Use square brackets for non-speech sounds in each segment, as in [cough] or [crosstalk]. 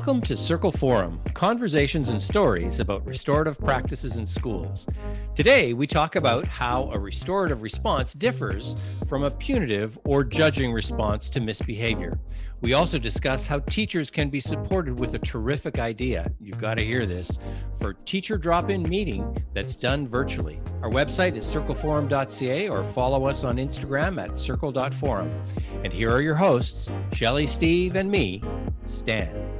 Welcome to Circle Forum, conversations and stories about restorative practices in schools. Today, we talk about how a restorative response differs from a punitive or judging response to misbehavior. We also discuss how teachers can be supported with a terrific idea. You've got to hear this for teacher drop in meeting that's done virtually. Our website is circleforum.ca or follow us on Instagram at circle.forum. And here are your hosts, Shelly, Steve, and me, Stan.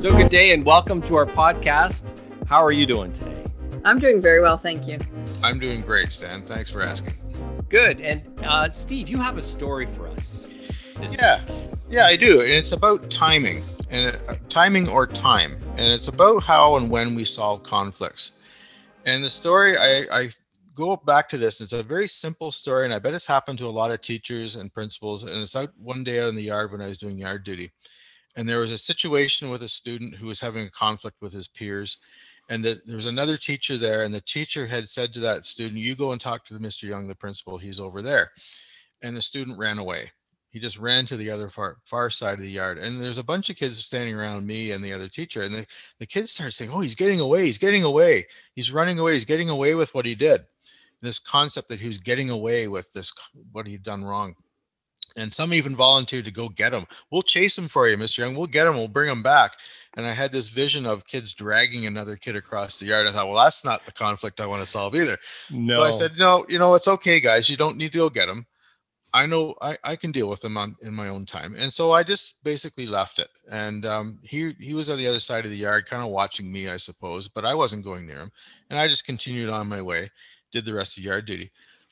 So, good day and welcome to our podcast. How are you doing today? I'm doing very well, thank you. I'm doing great, Stan. Thanks for asking. Good. And uh, Steve, you have a story for us. Yeah, yeah, I do. And it's about timing and uh, timing or time. And it's about how and when we solve conflicts. And the story, I, I go back to this. It's a very simple story, and I bet it's happened to a lot of teachers and principals. And it's out one day out in the yard when I was doing yard duty and there was a situation with a student who was having a conflict with his peers and that there was another teacher there and the teacher had said to that student you go and talk to mr young the principal he's over there. And the student ran away. He just ran to the other far far side of the yard and there's a bunch of kids standing around me and the other teacher and the, the kids start saying oh he's getting away he's getting away he's running away he's getting away with what he did. This concept that he was getting away with this what he'd done wrong and some even volunteered to go get him. We'll chase him for you, Mr. Young. We'll get him. We'll bring him back. And I had this vision of kids dragging another kid across the yard. I thought, well, that's not the conflict I want to solve either. No. So I said, no, you know, it's okay, guys. You don't need to go get him. I know I, I can deal with him on in my own time. And so I just basically left it. And um, he he was on the other side of the yard, kind of watching me, I suppose, but I wasn't going near him. And I just continued on my way, did the rest of yard duty.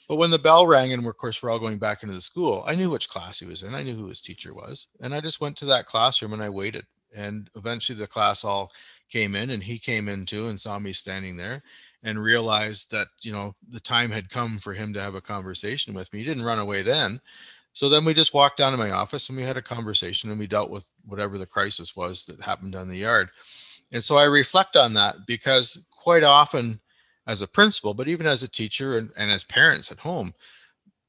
But when the bell rang and of course we're all going back into the school, I knew which class he was in. I knew who his teacher was. And I just went to that classroom and I waited. And eventually the class all came in and he came in too and saw me standing there and realized that, you know, the time had come for him to have a conversation with me. He didn't run away then. So then we just walked down to my office and we had a conversation and we dealt with whatever the crisis was that happened on the yard. And so I reflect on that because quite often as a principal, but even as a teacher and, and as parents at home,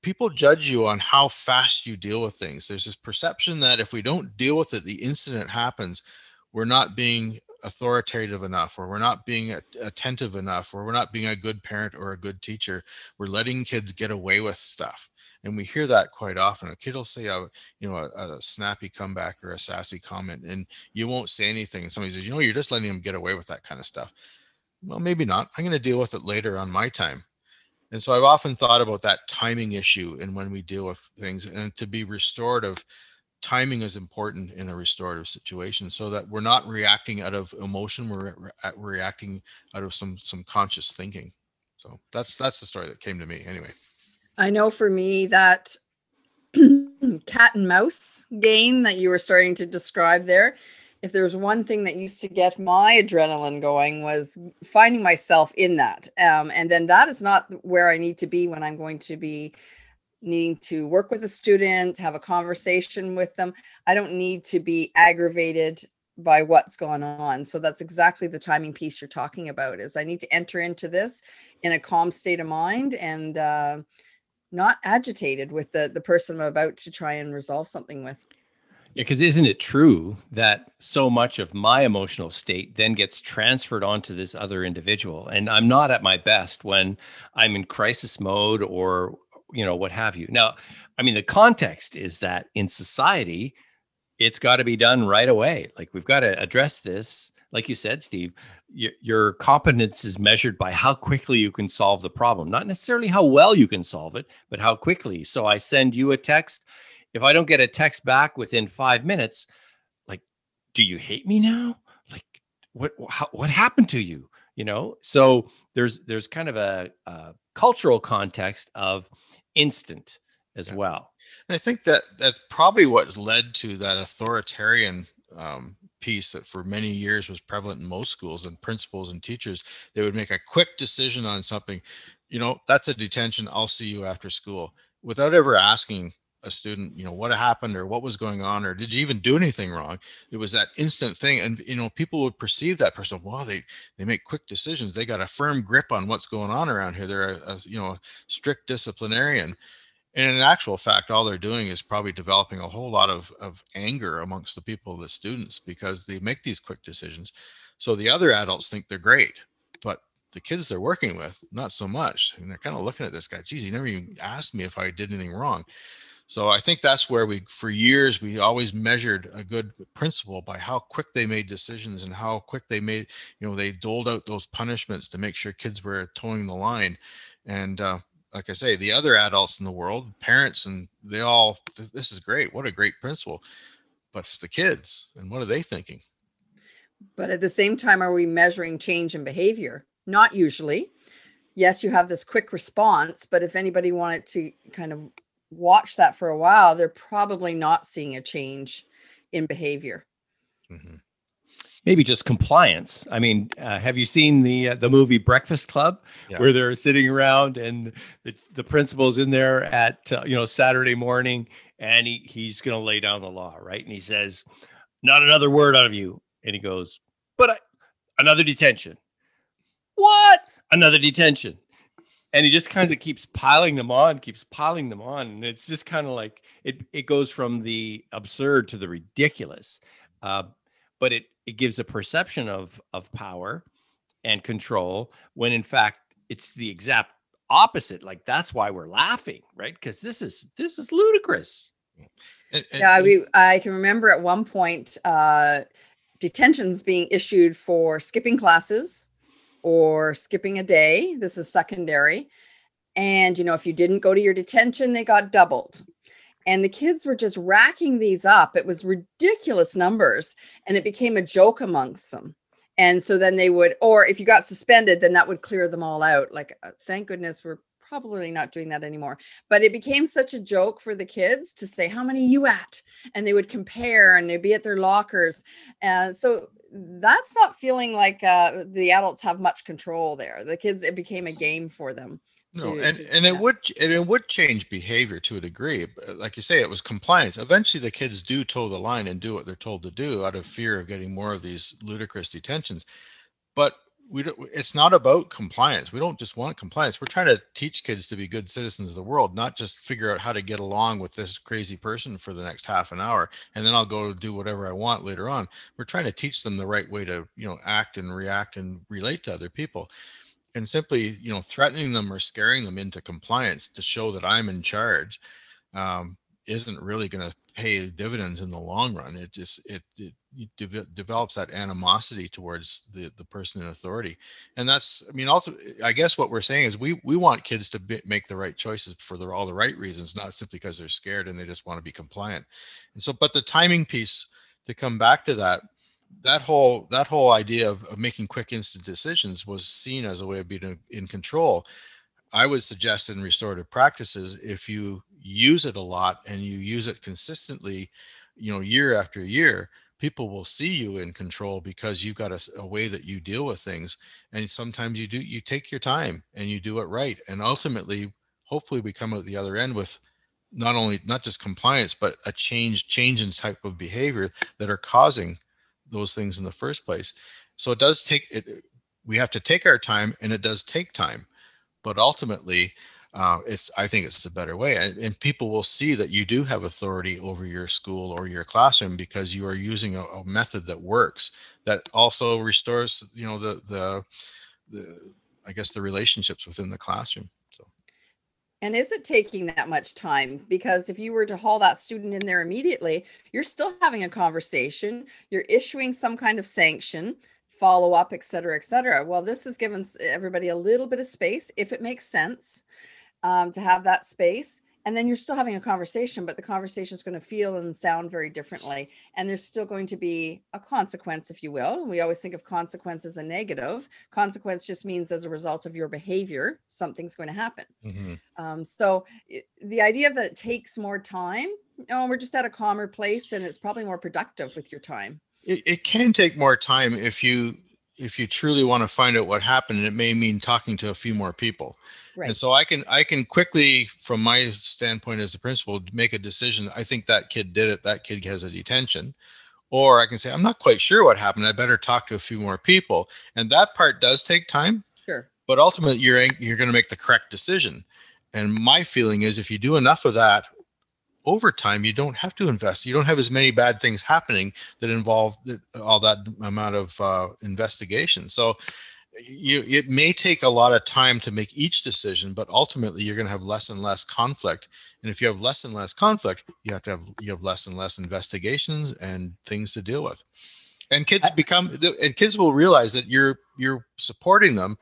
people judge you on how fast you deal with things. There's this perception that if we don't deal with it, the incident happens, we're not being authoritative enough, or we're not being attentive enough, or we're not being a good parent or a good teacher. We're letting kids get away with stuff. And we hear that quite often. A kid will say a, you know, a, a snappy comeback or a sassy comment, and you won't say anything. And somebody says, you know, you're just letting them get away with that kind of stuff well, maybe not. I'm going to deal with it later on my time. And so I've often thought about that timing issue and when we deal with things and to be restorative, timing is important in a restorative situation so that we're not reacting out of emotion, we're re- reacting out of some some conscious thinking. So that's that's the story that came to me anyway. I know for me that [clears throat] cat and mouse game that you were starting to describe there if there was one thing that used to get my adrenaline going was finding myself in that um, and then that is not where i need to be when i'm going to be needing to work with a student have a conversation with them. I don't need to be aggravated by what's going on. So that's exactly the timing piece you're talking about is i need to enter into this in a calm state of mind and uh, not agitated with the the person i'm about to try and resolve something with yeah, because isn't it true that so much of my emotional state then gets transferred onto this other individual? And I'm not at my best when I'm in crisis mode or, you know, what have you. Now, I mean, the context is that in society, it's got to be done right away. Like we've got to address this. Like you said, Steve, y- your competence is measured by how quickly you can solve the problem, not necessarily how well you can solve it, but how quickly. So I send you a text if I don't get a text back within five minutes, like, do you hate me now? Like, what how, what happened to you? You know, so there's there's kind of a, a cultural context of instant as yeah. well. And I think that that's probably what led to that authoritarian um, piece that for many years was prevalent in most schools and principals and teachers. They would make a quick decision on something. You know, that's a detention. I'll see you after school without ever asking a student, you know, what happened or what was going on, or did you even do anything wrong? It was that instant thing. And, you know, people would perceive that person, wow, they, they make quick decisions. They got a firm grip on what's going on around here. They're a, a you know, a strict disciplinarian. And in actual fact, all they're doing is probably developing a whole lot of, of anger amongst the people, the students, because they make these quick decisions. So the other adults think they're great, but the kids they're working with, not so much. And they're kind of looking at this guy, geez, he never even asked me if I did anything wrong. So I think that's where we, for years, we always measured a good principal by how quick they made decisions and how quick they made, you know, they doled out those punishments to make sure kids were toeing the line. And uh, like I say, the other adults in the world, parents, and they all, this is great. What a great principal. But it's the kids, and what are they thinking? But at the same time, are we measuring change in behavior? Not usually. Yes, you have this quick response, but if anybody wanted to kind of watch that for a while, they're probably not seeing a change in behavior. Mm-hmm. Maybe just compliance. I mean, uh, have you seen the uh, the movie Breakfast Club, yeah. where they're sitting around and the, the principal's in there at uh, you know Saturday morning, and he he's going to lay down the law, right? And he says, "Not another word out of you." And he goes, "But I, another detention." What? Another detention and he just kind of keeps piling them on keeps piling them on and it's just kind of like it it goes from the absurd to the ridiculous uh, but it it gives a perception of of power and control when in fact it's the exact opposite like that's why we're laughing right? Because this is this is ludicrous. And, and, yeah we i can remember at one point uh detentions being issued for skipping classes or skipping a day. This is secondary. And, you know, if you didn't go to your detention, they got doubled. And the kids were just racking these up. It was ridiculous numbers. And it became a joke amongst them. And so then they would, or if you got suspended, then that would clear them all out. Like, uh, thank goodness we're probably not doing that anymore. But it became such a joke for the kids to say, How many you at? And they would compare and they'd be at their lockers. And so that's not feeling like uh, the adults have much control there. The kids, it became a game for them. No, to, and, to, and yeah. it would and it would change behavior to a degree. But like you say, it was compliance. Eventually, the kids do toe the line and do what they're told to do out of fear of getting more of these ludicrous detentions. But we don't, it's not about compliance. We don't just want compliance. We're trying to teach kids to be good citizens of the world, not just figure out how to get along with this crazy person for the next half an hour and then I'll go do whatever I want later on. We're trying to teach them the right way to, you know, act and react and relate to other people. And simply, you know, threatening them or scaring them into compliance to show that I'm in charge um, isn't really going to pay dividends in the long run. It just it, it de- develops that animosity towards the the person in authority, and that's I mean also I guess what we're saying is we we want kids to be, make the right choices for the, all the right reasons, not simply because they're scared and they just want to be compliant. And so, but the timing piece to come back to that that whole that whole idea of, of making quick instant decisions was seen as a way of being in control i would suggest in restorative practices if you use it a lot and you use it consistently, you know, year after year, people will see you in control because you've got a, a, way that you deal with things. And sometimes you do, you take your time and you do it right. And ultimately, hopefully we come out the other end with not only, not just compliance, but a change, change in type of behavior that are causing those things in the first place. So it does take it. We have to take our time and it does take time, but ultimately uh, it's i think it's a better way and, and, people will see that you do have authority over your school or your classroom because you are using a, a method that works that also restores you know the the the i guess the relationships within the classroom so and is it taking that much time? Because if you were to haul that student in there immediately, you're still having a conversation, you're issuing some kind of sanction, follow up, et cetera, et cetera. Well, this has given everybody a little bit of space if it makes sense um, to have that space and then you're still having a conversation but the conversation is going to feel and sound very differently and there's still going to be a consequence if you will. We always think of consequence as a negative. Consequence just means as a result of your behavior something's going to happen. Mm-hmm. um, so it, the idea that it takes more time no we're just at a calmer place and it's probably more productive with your time. It, it can take more time if you if you truly want to find out what happened, it may mean talking to a few more people. Right. And so I can I can quickly, from my standpoint as a principal, make a decision. I think that kid did it. That kid has a detention. Or I can say, I'm not quite sure what happened. I better talk to a few more people. And that part does take time. Sure. But ultimately, you're you're going to make the correct decision. And my feeling is if you do enough of that over time, you don't have to invest. You don't have as many bad things happening that involve all that amount of uh, investigation. So you, it may take a lot of time to make each decision, but ultimately you're going to have less and less conflict. And if you have less and less conflict, you have to have you have less and less investigations and things to deal with. And kids become and kids will realize that you're you're supporting them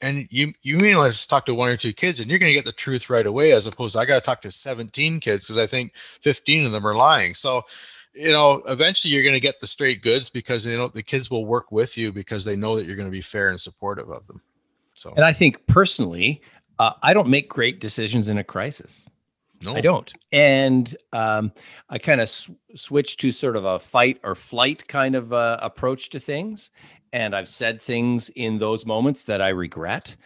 and you you mean let's talk to one or two kids and you're going to get the truth right away as opposed to i got to talk to 17 kids because i think 15 of them are lying so you know eventually you're going to get the straight goods because you know the kids will work with you because they know that you're going to be fair and supportive of them so and i think personally uh, i don't make great decisions in a crisis no. I don't. And um, I kind of sw- switched to sort of a fight or flight kind of uh, approach to things and I've said things in those moments that I regret.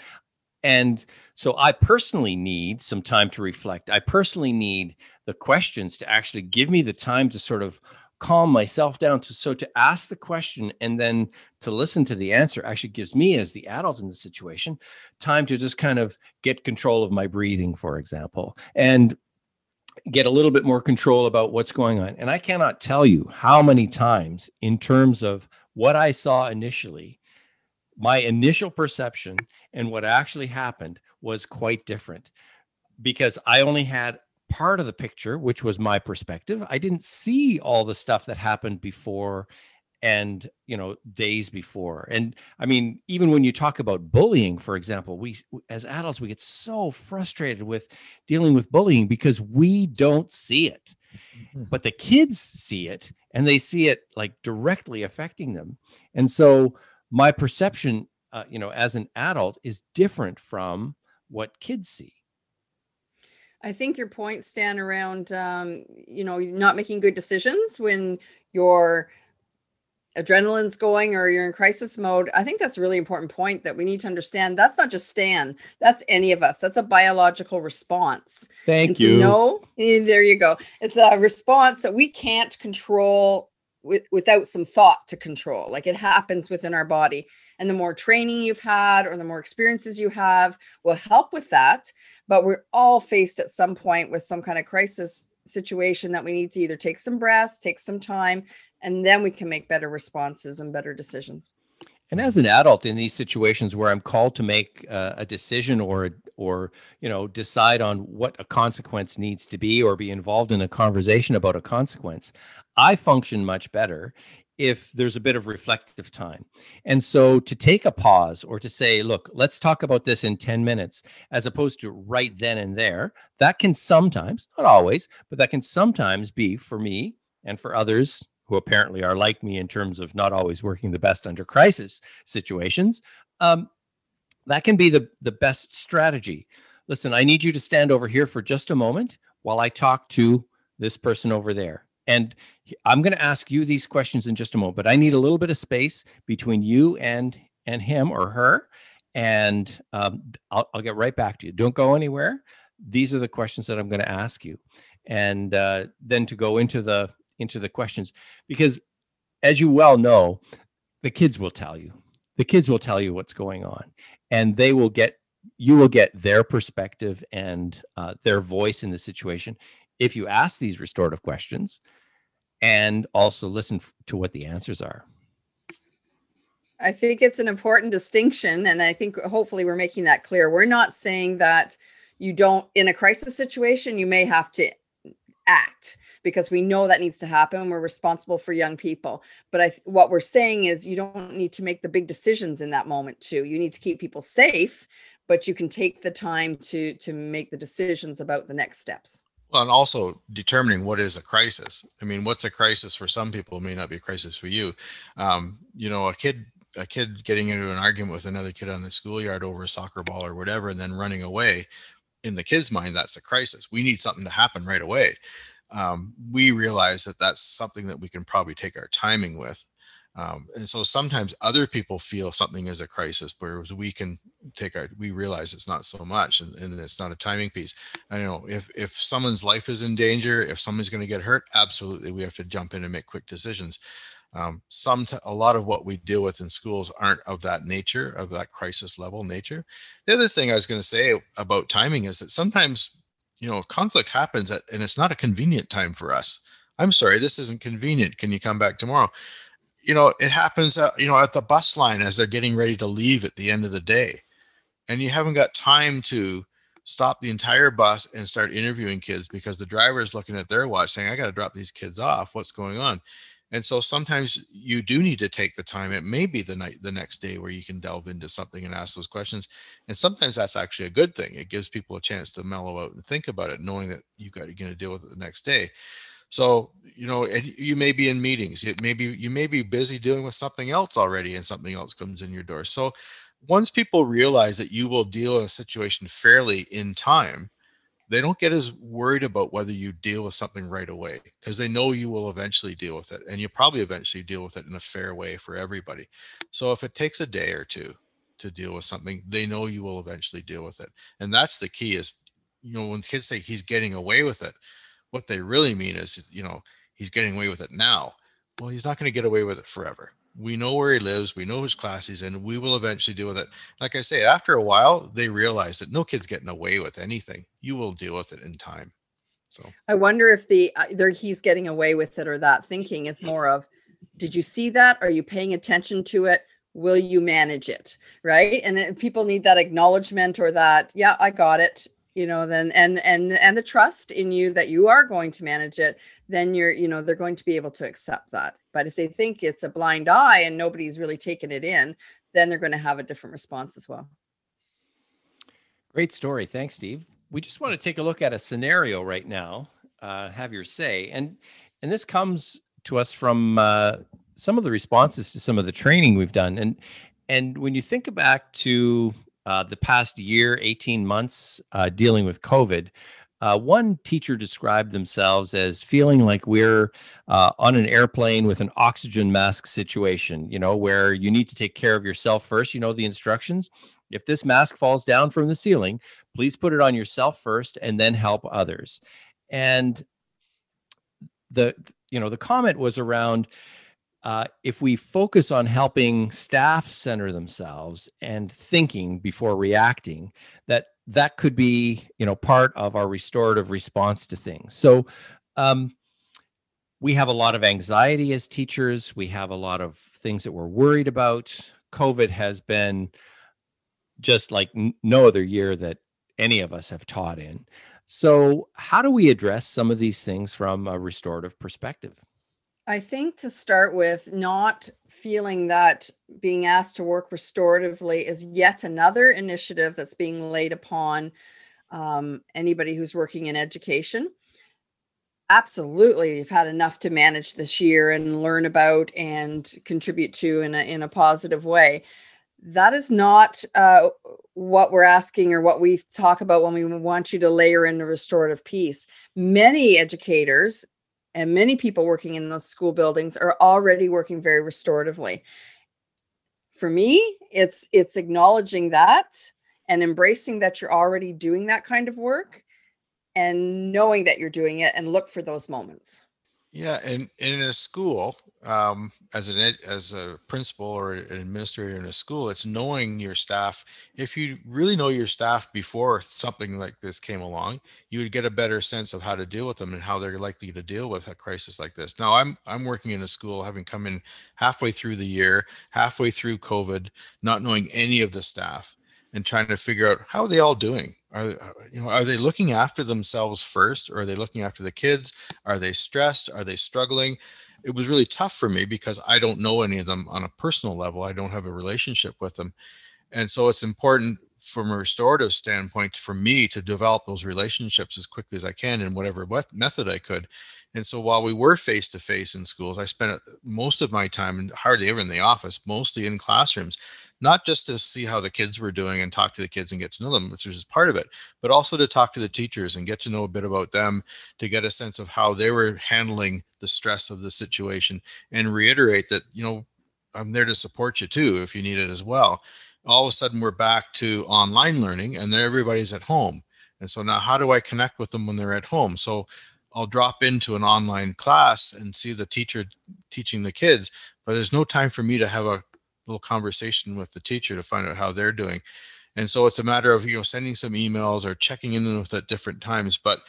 And so I personally need some time to reflect. I personally need the questions to actually give me the time to sort of calm myself down to so to ask the question and then to listen to the answer actually gives me as the adult in the situation time to just kind of get control of my breathing for example and get a little bit more control about what's going on and i cannot tell you how many times in terms of what I saw initially, my initial perception and what actually happened was quite different because I only had part of the picture, which was my perspective. I didn't see all the stuff that happened before and you know days before and i mean even when you talk about bullying for example we as adults we get so frustrated with dealing with bullying because we don't see it mm-hmm. but the kids see it and they see it like directly affecting them and so my perception uh, you know as an adult is different from what kids see I think your point, Stan, around um, you know not making good decisions when you're adrenaline's going or you're in crisis mode i think that's a really important point that we need to understand. That's not just stan that's any of us. That's a biological response. Thank you. no eh, there you go. It's a response that we can't control with, without some thought to control. Like it happens within our body. And the more training you've had or the more experiences you have will help with that. But we're all faced at some point with some kind of crisis situation that we need to either take some breaths, take some time, and then we can make better responses and better decisions. And as an adult in these situations where I'm called to make uh, a decision or or you know decide on what a consequence needs to be or be involved in a conversation about a consequence, I function much better if there's a bit of reflective time. And so to take a pause or to say, look, let's talk about this in 10 minutes, as opposed to right then and there, that can sometimes, not always, but that can sometimes be for me and for others who apparently are like me in terms of not always working the best under crisis situations. Um, that can be the, the best strategy. Listen, I need you to stand over here for just a moment while I talk to this person over there. And I'm going to ask you these questions in just a moment, but I need a little bit of space between you and and him or her, and um, I'll, I'll get right back to you. Don't go anywhere. These are the questions that I'm going to ask you, and uh, then to go into the into the questions because, as you well know, the kids will tell you. The kids will tell you what's going on, and they will get you will get their perspective and uh, their voice in the situation if you ask these restorative questions and also listen to what the answers are. I think it's an important distinction. And I think hopefully we're making that clear. We're not saying that you don't, in a crisis situation, you may have to act because we know that needs to happen. We're responsible for young people. But I, what we're saying is you don't need to make the big decisions in that moment too. You need to keep people safe, but you can take the time to to make the decisions about the next steps. Well, and also determining what is a crisis. I mean, what's a crisis for some people may not be a crisis for you. Um, you know, a kid a kid getting into an argument with another kid on the schoolyard over a soccer ball or whatever, and then running away. In the kid's mind, that's a crisis. We need something to happen right away. Um, we realize that that's something that we can probably take our timing with. Um, and so sometimes other people feel something is a crisis, whereas we can take our, we realize it's not so much and, and it's not a timing piece. I know if, if someone's life is in danger, if someone's going to get hurt, absolutely we have to jump in and make quick decisions. Um, some t- a lot of what we deal with in schools aren't of that nature, of that crisis level nature. The other thing I was going to say about timing is that sometimes you know conflict happens at, and it's not a convenient time for us. I'm sorry, this isn't convenient. Can you come back tomorrow? You know, it happens at, you know at the bus line as they're getting ready to leave at the end of the day, and you haven't got time to stop the entire bus and start interviewing kids because the driver is looking at their watch saying, I got to drop these kids off. What's going on? And so sometimes you do need to take the time. It may be the night, the next day where you can delve into something and ask those questions. And sometimes that's actually a good thing. It gives people a chance to mellow out and think about it, knowing that you've got you're going to deal with it the next day. So you know, you may be in meetings. It may be you may be busy dealing with something else already, and something else comes in your door. So once people realize that you will deal in a situation fairly in time, they don't get as worried about whether you deal with something right away because they know you will eventually deal with it and you probably eventually deal with it in a fair way for everybody. So if it takes a day or two to deal with something, they know you will eventually deal with it. And that's the key is, you know, when kids say he's getting away with it, what they really mean is, you know, he's getting away with it now. Well, he's not going to get away with it forever we know where he lives we know his class he's in we will eventually deal with it. Like i say after a while they realize that no kid's getting away with anything. You will deal with it in time. So. I wonder if the uh, either he's getting away with it or that thinking is more of did you see that? Are you paying attention to it? Will you manage it? Right? And people need that acknowledgement or that yeah i got it you know then and and and the trust in you that you are going to manage it then you're you know they're going to be able to accept that. But if they think it's a blind eye and nobody's really taken it in then they're going to have a different response as well. Great story. Thanks steve. We just want to take a look at a scenario right now uh, have your say. And and this comes to us from uh, some of the responses to some of the training we've done. And and when you think back to uh, the past year, 18 months uh, dealing with COVID. Uh, one teacher described themselves as feeling like we're uh, on an airplane with an oxygen mask situation, you know, where you need to take care of yourself first. You know, the instructions. If this mask falls down from the ceiling, please put it on yourself first and then help others. And the, you know, the comment was around, uh, if we focus on helping staff center themselves and thinking before reacting, that that could be you know part of our restorative response to things. So um, we have a lot of anxiety as teachers. We have a lot of things that we're worried about. COVID has been just like n- no other year that any of us have taught in. So, how do we address some of these things from a restorative perspective? I think to start with, not feeling that being asked to work restoratively is yet another initiative that's being laid upon um, anybody who's working in education. Absolutely, you've had enough to manage this year and learn about and contribute to in a, in a positive way. That is not uh, what we're asking or what we talk about when we want you to layer in the restorative piece. Many educators and many people working in those school buildings are already working very restoratively. For me it's it's acknowledging that and embracing that you're already doing that kind of work and knowing that you're doing it and look for those moments yeah and, and in a school um, as an as a principal or an administrator in a school it's knowing your staff. If you really know your staff before something like this came along you would get a better sense of how to deal with them and how they're likely to deal with a crisis like this. Now i'm i'm working in a school having come in halfway through the year halfway through covid not knowing any of the staff and trying to figure out how are they all doing are uh, you know are they looking after themselves first or are they looking after the kids are they stressed are they struggling it was really tough for me because I don't know any of them on a personal level. I don't have a relationship with them. And so it's important from a restorative standpoint for me to develop those relationships as quickly as I can in whatever method I could. And so while we were face to face in schools, I spent uh, most of my time and hardly ever in the office, mostly in classrooms not just to see how the kids were doing and talk to the kids and get to know them, which is part of it, but also to talk to the teachers and get to know a bit about them to get a sense of how they were handling the stress of the situation and reiterate that, you know, I'm there to support you too if you need it as well. All of a sudden, we're back to online learning and everybody's at home. And so now, how do I connect with them when they're at home? So I'll drop into an online class and see the teacher teaching the kids, but there's no time for me to have a little conversation with the teacher to find out how they're doing. And so it's a matter of you know sending some emails or checking in with at different times. But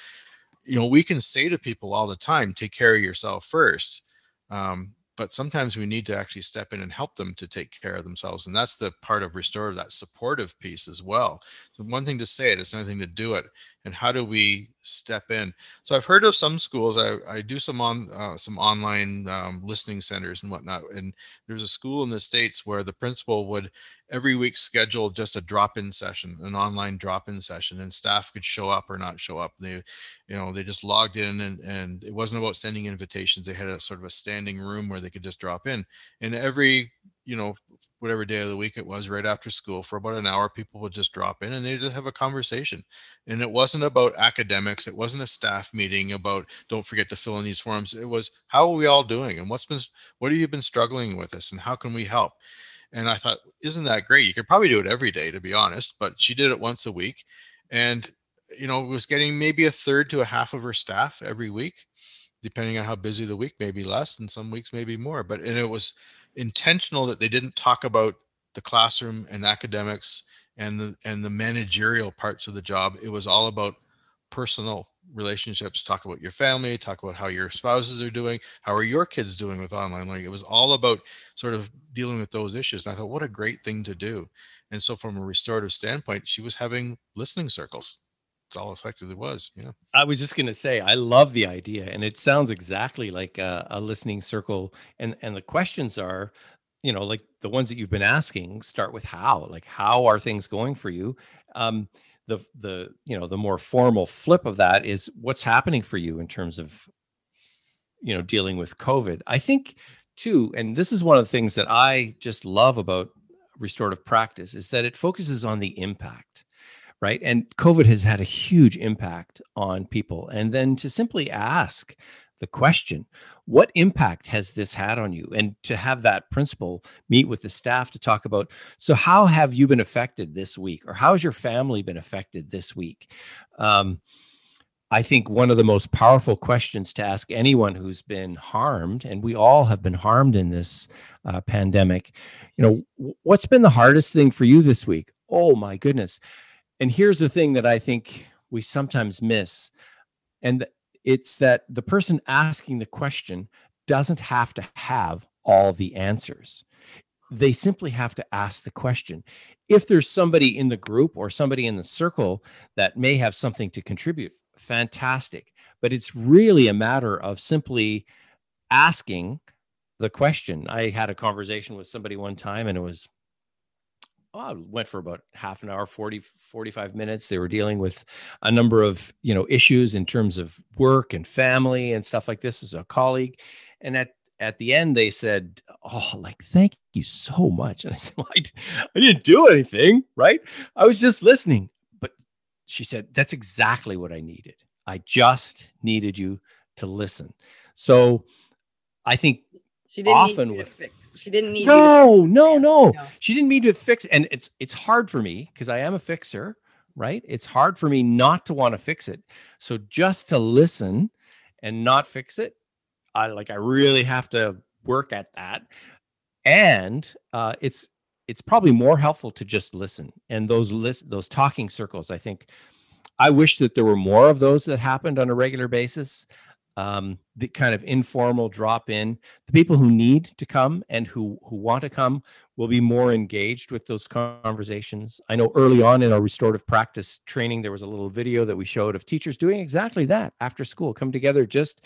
you know we can say to people all the time, take care of yourself first. Um, but sometimes we need to actually step in and help them to take care of themselves and that's the part of restorative that supportive piece as well so one thing to say it it's another thing to do it and how do we step in? So i've heard of some schools i, I do some on uh, some online um, listening centers and whatnot and there's a school in the states where the principal would every week schedule just a drop-in session an online drop-in session and staff could show up or not show up. They you know they just logged in and, and it wasn't about sending invitations they had a sort of a standing room where they could just drop in. And every you know whatever day of the week it was right after school for about an hour people would just drop in and they just have a conversation. And it wasn't about academics it wasn't a staff meeting about don't forget to fill in these forms. It was how are we all doing? And what's been what have you been struggling with us? And how can we help? And i thought isn't that great? You could probably do it every day to be honest but she did it once a week. And you know was getting maybe a third to a half of her staff every week depending on how busy the week maybe less and some weeks maybe more but and it was intentional that they didn't talk about the classroom and academics and the and the managerial parts of the job. It was all about personal relationships. Talk about your family talk about how your spouses are doing how are your kids doing with online learning? It was all about sort of dealing with those issues and i thought what a great thing to do. And so from a restorative standpoint she was having listening circles it's all effectively was. Yeah. I was just going to say, I love the idea, and it sounds exactly like a, a, listening circle. And and the questions are, you know, like the ones that you've been asking. Start with how, like how are things going for you? Um, the the you know the more formal flip of that is what's happening for you in terms of, you know, dealing with COVID. I think too, and this is one of the things that I just love about restorative practice is that it focuses on the impact right? And COVID has had a huge impact on people. And then to simply ask the question, what impact has this had on you? And to have that principal meet with the staff to talk about, so how have you been affected this week? Or how has your family been affected this week? Um, I think one of the most powerful questions to ask anyone who's been harmed, and we all have been harmed in this uh, pandemic, you know, what's been the hardest thing for you this week? Oh my goodness and here's the thing that I think we sometimes miss, and it's that the person asking the question doesn't have to have all the answers. They simply have to ask the question. If there's somebody in the group or somebody in the circle that may have something to contribute, fantastic. But it's really a matter of simply asking the question. I had a conversation with somebody one time and it was oh, went for about half an hour 40 45 minutes. They were dealing with a number of you know issues in terms of work and family and stuff like this as a colleague. And at at the end they said oh like thank you so much. And i said [laughs] well, I, I didn't do anything right? I was just listening. But she said that's exactly what i needed. I just needed you to listen. So i think she didn't often with fix. She didn't need. No, no, no, no. She didn't need to fix. And it's it's hard for me because I am a fixer, right? It's hard for me not to want to fix it. So just to listen and not fix it, I like I really have to work at that. And uh, it's it's probably more helpful to just listen. And those list those talking circles, I think. I wish that there were more of those that happened on a regular basis um, the kind of informal drop in. The people who need to come and who who want to come will be more engaged with those conversations. I know early on in our restorative practice training, there was a little video that we showed of teachers doing exactly that after school, come together just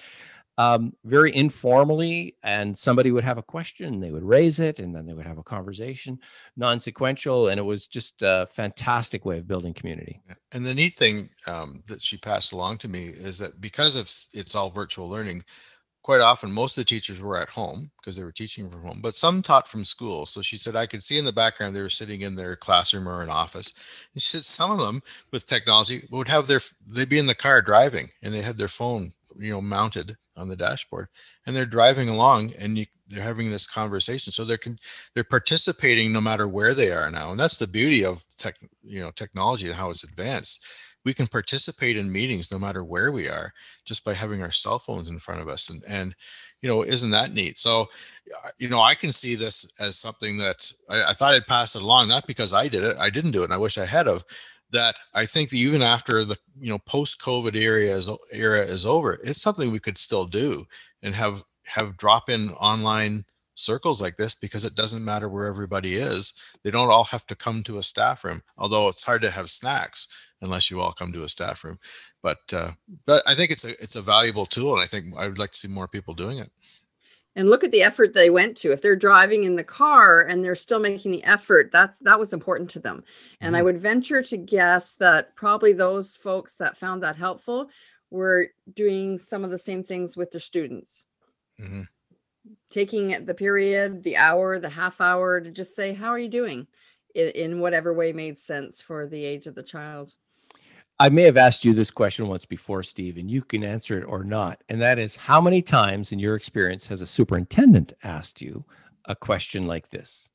um, very informally, and somebody would have a question, they would raise it, and then they would have a conversation, non sequential. And it was just a fantastic way of building community. And the neat thing um, that she passed along to me is that because of it's all virtual learning, quite often most of the teachers were at home because they were teaching from home, but some taught from school. So she said, I could see in the background they were sitting in their classroom or an office. And she said some of them with technology would have their, they'd be in the car driving and they had their phone, you know, mounted on the dashboard and they're driving along and you, they're having this conversation. So they're they're participating no matter where they are now and that's the beauty of tech you know technology and how it's advanced. We can participate in meetings no matter where we are just by having our cell phones in front of us and and you know isn't that neat? So uh, you know i can see this as something that I, I thought i'd pass it along not because i did it i didn't do it and i wish i had of that I think that even after the you know post COVID era is era is over, it's something we could still do and have have drop in online circles like this because it doesn't matter where everybody is. They don't all have to come to a staff room, although it's hard to have snacks unless you all come to a staff room. But uh, but I think it's a it's a valuable tool, and I think I would like to see more people doing it and look at the effort they went to. If they're driving in the car and they're still making the effort that's that was important to them. And mm-hmm. i would venture to guess that probably those folks that found that helpful were doing some of the same things with their students. Mm-hmm. taking the period the hour the half hour to just say how are you doing? in, in whatever way made sense for the age of the child I may have asked you this question once before, Steve, and you can answer it or not. And that is how many times in your experience has a superintendent asked you a question like this?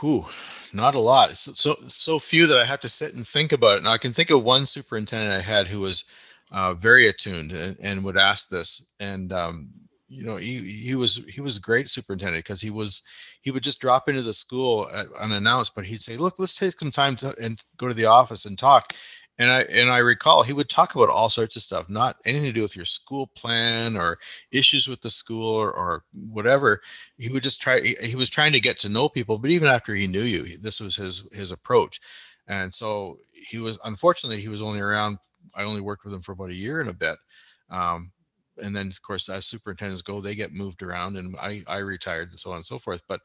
Whew, not a lot. So, so, so few that I have to sit and think about it. Now I can think of one superintendent I had who was uh, very attuned and, and, would ask this. And um, you know, he he was he was a great superintendent because he was he would just drop into the school unannounced, but he'd say, "Look, let's take some time to and go to the office and talk." And I and I recall he would talk about all sorts of stuff, not anything to do with your school plan or issues with the school or, or whatever. He would just try. He, he, was trying to get to know people, but even after he knew you, this was his his approach. And so he was unfortunately he was only around. I only worked with him for about a year and a bit. Um, and then of course as superintendents go, they get moved around, and I I retired and so on and so forth. But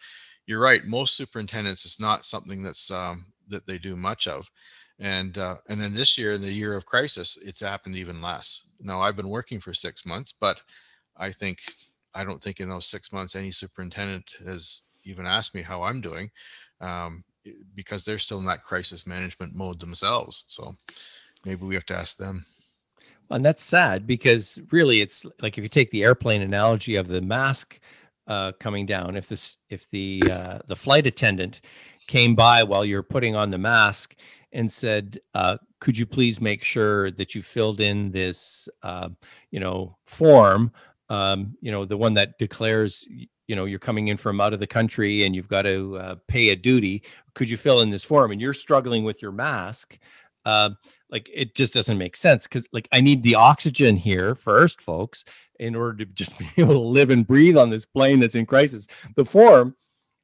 you're right, most superintendents it's not something that's um, that they do much of and uh, and then this year in the year of crisis it's happened even less. Now i've been working for six months but i think i don't think in those six months any superintendent has even asked me how i'm doing um, because they're still in that crisis management mode themselves so maybe we have to ask them. And that's sad because really it's like if you take the airplane analogy of the mask uh, coming down if this if the uh, the flight attendant came by while you're putting on the mask and said, uh, "Could you please make sure that you filled in this, uh, you know, form? Um, you know, the one that declares, you know, you're coming in from out of the country and you've got to uh, pay a duty. Could you fill in this form? And you're struggling with your mask." Uh, like it just doesn't make sense because like I need the oxygen here first, folks, in order to just [laughs] be able to live and breathe on this plane that's in crisis. The form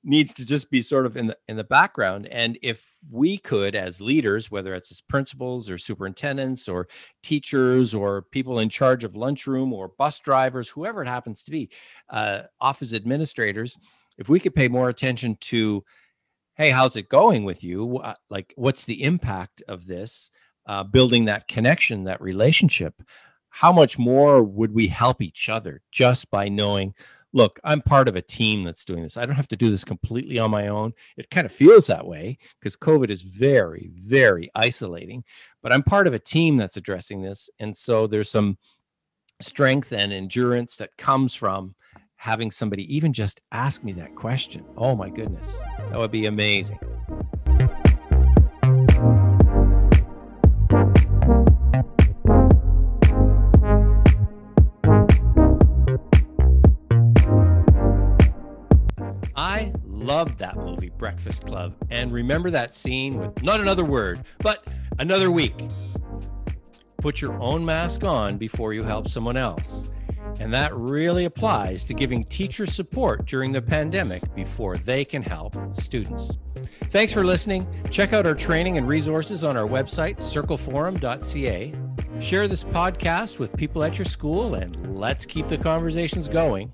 needs to just be sort of in the in the background. And if we could as leaders whether it's as principals or superintendents or teachers or people in charge of lunchroom or bus drivers whoever it happens to be uh, office administrators if we could pay more attention to hey how's it going with you? Like what's the impact of this uh, building that connection that relationship? How much more would we help each other just by knowing look, I'm part of a team that's doing this. I don't have to do this completely on my own. It kind of feels that way because COVID is very, very isolating, but I'm part of a team that's addressing this. And so there's some strength and endurance that comes from having somebody even just ask me that question. Oh my goodness, that would be amazing. Loved that movie, Breakfast Club. And remember that scene with not another word, but another week. Put your own mask on before you help someone else. And that really applies to giving teacher support during the pandemic before they can help students. Thanks for listening. Check out our training and resources on our website, circleforum.ca. Share this podcast with people at your school and let's keep the conversations going.